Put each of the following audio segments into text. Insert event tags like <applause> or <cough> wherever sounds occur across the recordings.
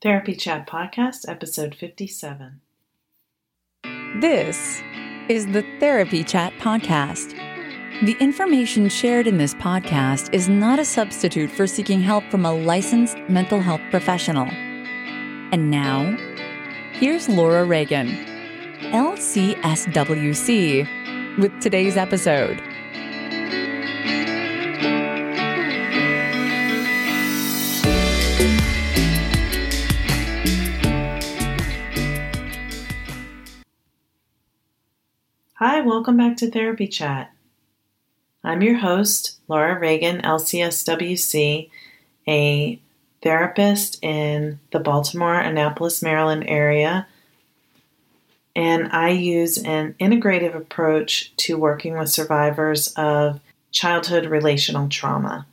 Therapy Chat Podcast, episode 57. This is the Therapy Chat Podcast. The information shared in this podcast is not a substitute for seeking help from a licensed mental health professional. And now, here's Laura Reagan, LCSWC, with today's episode. Hi, welcome back to Therapy Chat. I'm your host, Laura Reagan, LCSWC, a therapist in the Baltimore, Annapolis, Maryland area. And I use an integrative approach to working with survivors of childhood relational trauma.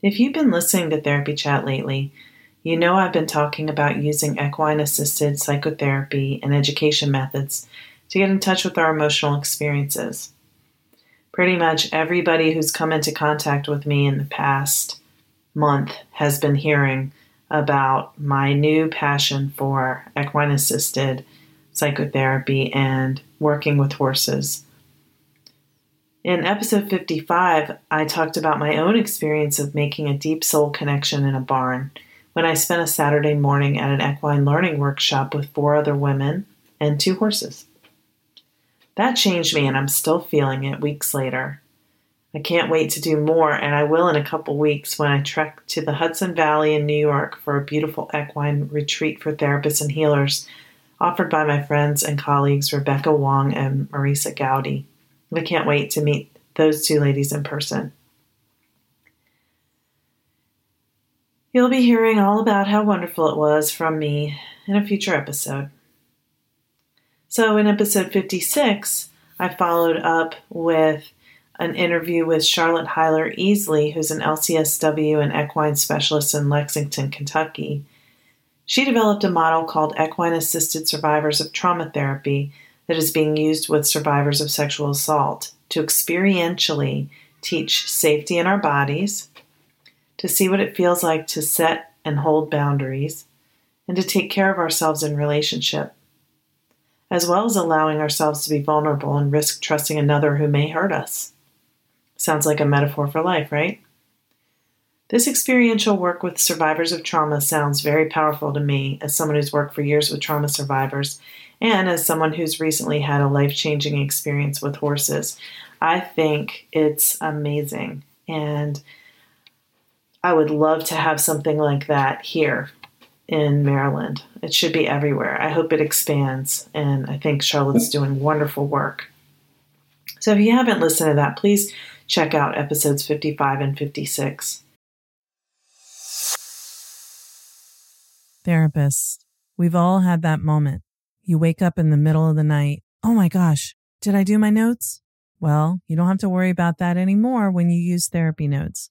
If you've been listening to Therapy Chat lately, you know I've been talking about using equine assisted psychotherapy and education methods to get in touch with our emotional experiences. Pretty much everybody who's come into contact with me in the past month has been hearing about my new passion for equine assisted psychotherapy and working with horses. In episode 55, I talked about my own experience of making a deep soul connection in a barn when I spent a Saturday morning at an equine learning workshop with four other women and two horses. That changed me, and I'm still feeling it weeks later. I can't wait to do more, and I will in a couple weeks when I trek to the Hudson Valley in New York for a beautiful equine retreat for therapists and healers offered by my friends and colleagues Rebecca Wong and Marisa Goudy. I can't wait to meet those two ladies in person. You'll be hearing all about how wonderful it was from me in a future episode. So in episode 56, I followed up with an interview with Charlotte Hiler Easley, who's an LCSW and equine specialist in Lexington, Kentucky. She developed a model called Equine Assisted Survivors of Trauma Therapy that is being used with survivors of sexual assault to experientially teach safety in our bodies, to see what it feels like to set and hold boundaries, and to take care of ourselves in relationship as well as allowing ourselves to be vulnerable and risk trusting another who may hurt us. Sounds like a metaphor for life, right? This experiential work with survivors of trauma sounds very powerful to me as someone who's worked for years with trauma survivors and as someone who's recently had a life changing experience with horses. I think it's amazing. And I would love to have something like that here in Maryland. It should be everywhere. I hope it expands, and I think Charlotte's doing wonderful work. So if you haven't listened to that, please check out episodes 55 and 56. Therapists, we've all had that moment. You wake up in the middle of the night. Oh my gosh, did I do my notes? Well, you don't have to worry about that anymore when you use Therapy Notes.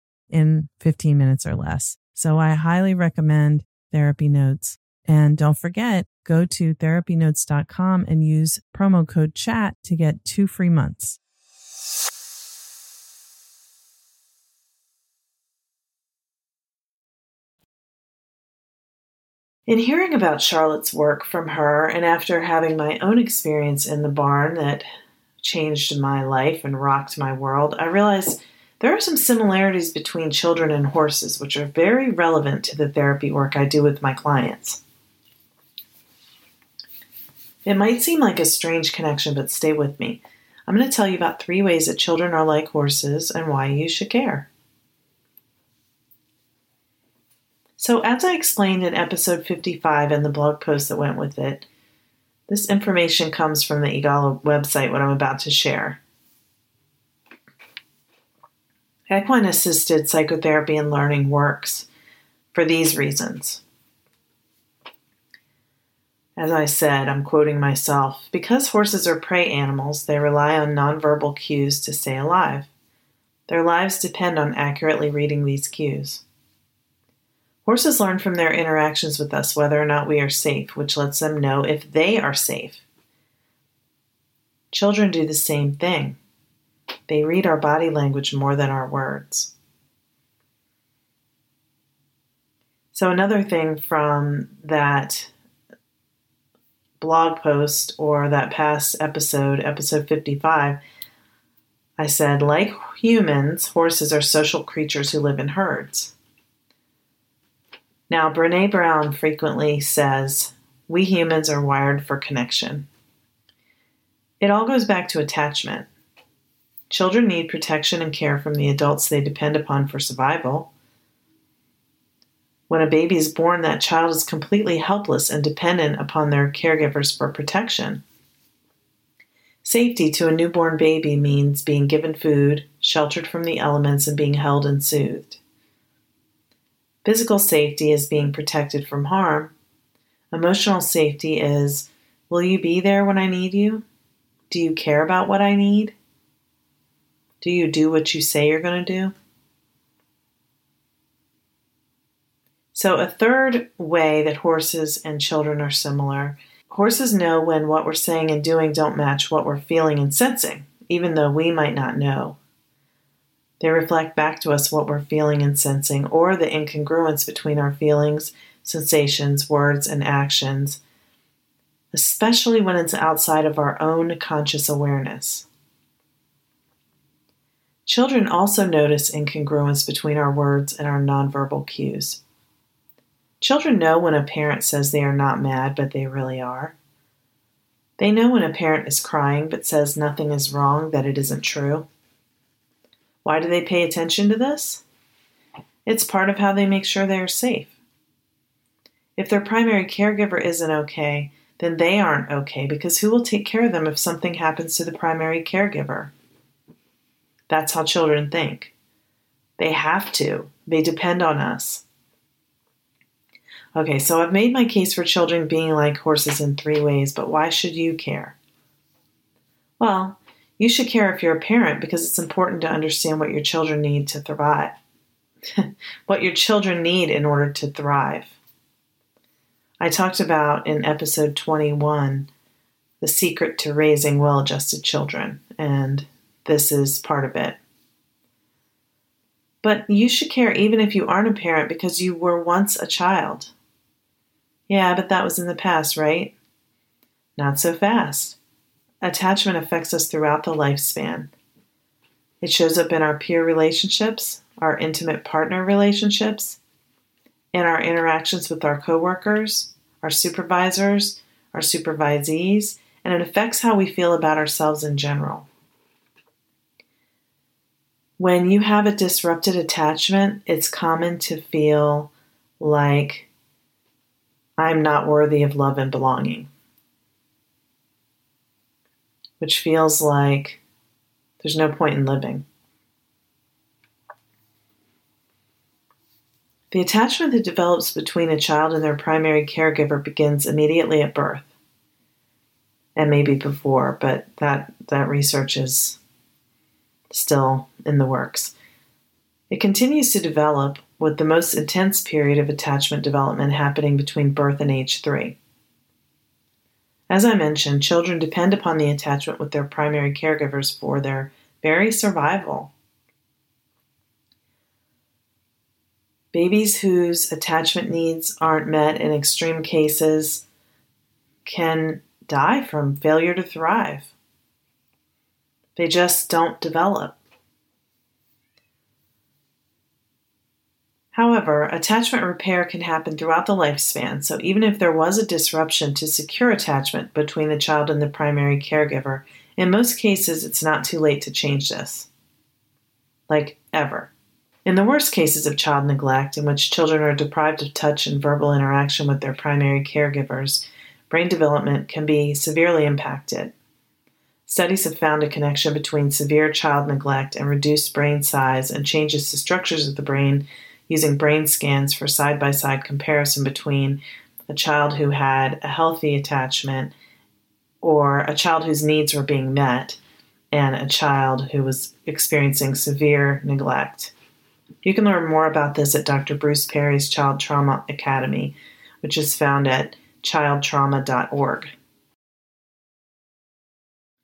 in 15 minutes or less. So I highly recommend Therapy Notes. And don't forget, go to therapynotes.com and use promo code chat to get two free months. In hearing about Charlotte's work from her, and after having my own experience in the barn that changed my life and rocked my world, I realized there are some similarities between children and horses, which are very relevant to the therapy work I do with my clients. It might seem like a strange connection, but stay with me. I'm going to tell you about three ways that children are like horses and why you should care. So, as I explained in episode 55 and the blog post that went with it, this information comes from the EAGALA website, what I'm about to share. Equine assisted psychotherapy and learning works for these reasons. As I said, I'm quoting myself because horses are prey animals, they rely on nonverbal cues to stay alive. Their lives depend on accurately reading these cues. Horses learn from their interactions with us whether or not we are safe, which lets them know if they are safe. Children do the same thing. They read our body language more than our words. So, another thing from that blog post or that past episode, episode 55, I said, like humans, horses are social creatures who live in herds. Now, Brene Brown frequently says, we humans are wired for connection. It all goes back to attachment. Children need protection and care from the adults they depend upon for survival. When a baby is born, that child is completely helpless and dependent upon their caregivers for protection. Safety to a newborn baby means being given food, sheltered from the elements, and being held and soothed. Physical safety is being protected from harm. Emotional safety is will you be there when I need you? Do you care about what I need? Do you do what you say you're going to do? So, a third way that horses and children are similar horses know when what we're saying and doing don't match what we're feeling and sensing, even though we might not know. They reflect back to us what we're feeling and sensing, or the incongruence between our feelings, sensations, words, and actions especially when it's outside of our own conscious awareness. Children also notice incongruence between our words and our nonverbal cues. Children know when a parent says they are not mad, but they really are. They know when a parent is crying but says nothing is wrong, that it isn't true. Why do they pay attention to this? It's part of how they make sure they are safe. If their primary caregiver isn't okay, then they aren't okay because who will take care of them if something happens to the primary caregiver? That's how children think. They have to, they depend on us. Okay, so I've made my case for children being like horses in three ways, but why should you care? Well, you should care if you're a parent because it's important to understand what your children need to thrive. <laughs> what your children need in order to thrive. I talked about in episode 21 the secret to raising well adjusted children, and this is part of it. But you should care even if you aren't a parent because you were once a child. Yeah, but that was in the past, right? Not so fast. Attachment affects us throughout the lifespan. It shows up in our peer relationships, our intimate partner relationships, in our interactions with our coworkers, our supervisors, our supervisees, and it affects how we feel about ourselves in general. When you have a disrupted attachment, it's common to feel like I'm not worthy of love and belonging, which feels like there's no point in living. The attachment that develops between a child and their primary caregiver begins immediately at birth. And maybe before, but that, that research is still in the works. It continues to develop with the most intense period of attachment development happening between birth and age three. As I mentioned, children depend upon the attachment with their primary caregivers for their very survival. Babies whose attachment needs aren't met in extreme cases can die from failure to thrive. They just don't develop. However, attachment repair can happen throughout the lifespan, so even if there was a disruption to secure attachment between the child and the primary caregiver, in most cases it's not too late to change this. Like, ever. In the worst cases of child neglect, in which children are deprived of touch and verbal interaction with their primary caregivers, brain development can be severely impacted. Studies have found a connection between severe child neglect and reduced brain size and changes to structures of the brain using brain scans for side by side comparison between a child who had a healthy attachment, or a child whose needs were being met, and a child who was experiencing severe neglect. You can learn more about this at Dr. Bruce Perry's Child Trauma Academy, which is found at childtrauma.org.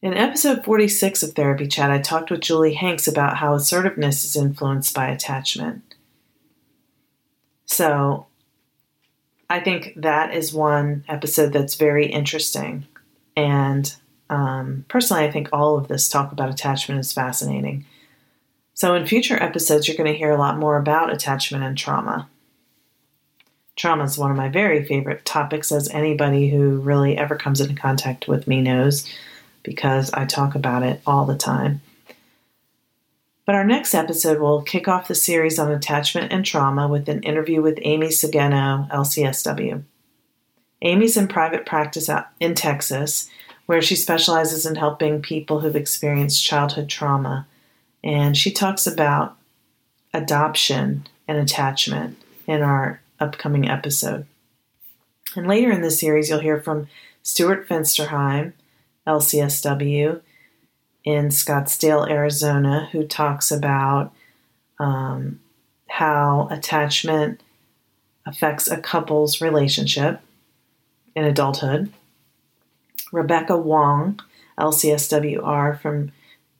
In episode 46 of Therapy Chat, I talked with Julie Hanks about how assertiveness is influenced by attachment. So, I think that is one episode that's very interesting. And um, personally, I think all of this talk about attachment is fascinating. So, in future episodes, you're going to hear a lot more about attachment and trauma. Trauma is one of my very favorite topics, as anybody who really ever comes into contact with me knows because I talk about it all the time. But our next episode will kick off the series on attachment and trauma with an interview with Amy Sageno, LCSW. Amy's in private practice in Texas, where she specializes in helping people who've experienced childhood trauma. And she talks about adoption and attachment in our upcoming episode. And later in the series, you'll hear from Stuart Fensterheim LCSW in Scottsdale, Arizona, who talks about um, how attachment affects a couple's relationship in adulthood. Rebecca Wong, LCSWR from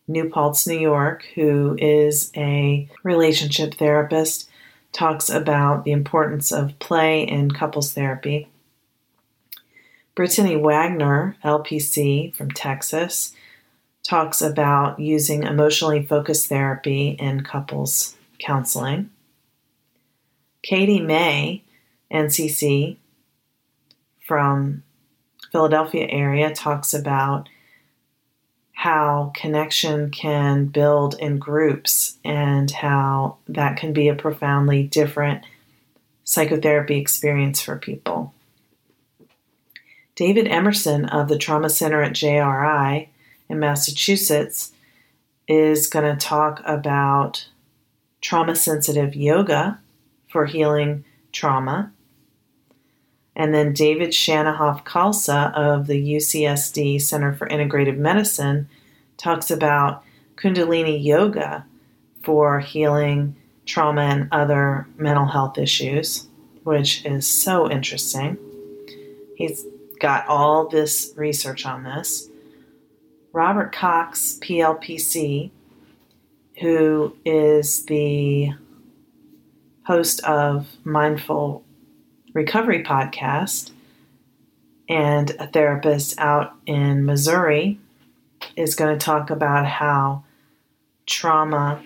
New Paltz, New York, who is a relationship therapist, talks about the importance of play in couples therapy. Brittany Wagner, LPC from Texas, talks about using emotionally focused therapy in couples counseling. Katie May, NCC from Philadelphia area, talks about how connection can build in groups and how that can be a profoundly different psychotherapy experience for people. David Emerson of the Trauma Center at JRI in Massachusetts is going to talk about trauma sensitive yoga for healing trauma. And then David Shannahoff Khalsa of the UCSD Center for Integrative Medicine talks about Kundalini Yoga for healing trauma and other mental health issues, which is so interesting. He's got all this research on this. Robert Cox, PLPC, who is the host of Mindful Recovery Podcast and a therapist out in Missouri, is going to talk about how trauma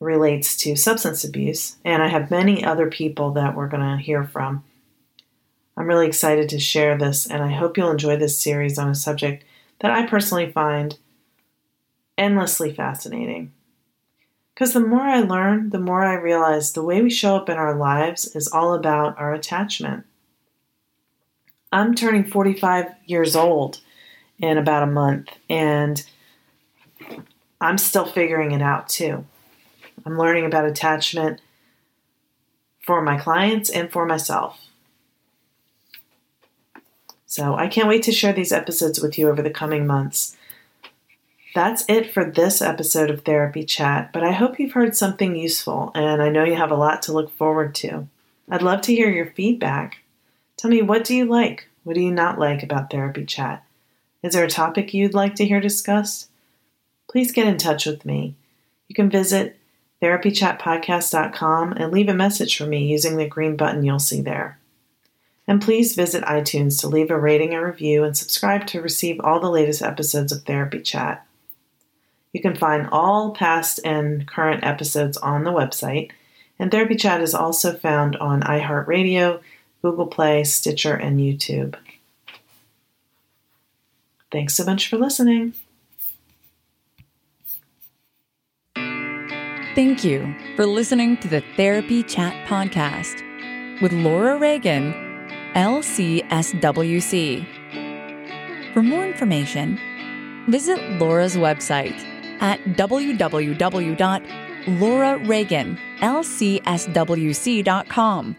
relates to substance abuse. And I have many other people that we're going to hear from I'm really excited to share this, and I hope you'll enjoy this series on a subject that I personally find endlessly fascinating. Because the more I learn, the more I realize the way we show up in our lives is all about our attachment. I'm turning 45 years old in about a month, and I'm still figuring it out too. I'm learning about attachment for my clients and for myself. So I can't wait to share these episodes with you over the coming months. That's it for this episode of Therapy Chat, but I hope you've heard something useful and I know you have a lot to look forward to. I'd love to hear your feedback. Tell me what do you like? What do you not like about Therapy Chat? Is there a topic you'd like to hear discussed? Please get in touch with me. You can visit therapychatpodcast.com and leave a message for me using the green button you'll see there. And please visit iTunes to leave a rating and review and subscribe to receive all the latest episodes of Therapy Chat. You can find all past and current episodes on the website, and Therapy Chat is also found on iHeartRadio, Google Play, Stitcher, and YouTube. Thanks so much for listening. Thank you for listening to the Therapy Chat Podcast with Laura Reagan LCSWC. For more information, visit Laura's website at www.laurareaganlcswc.com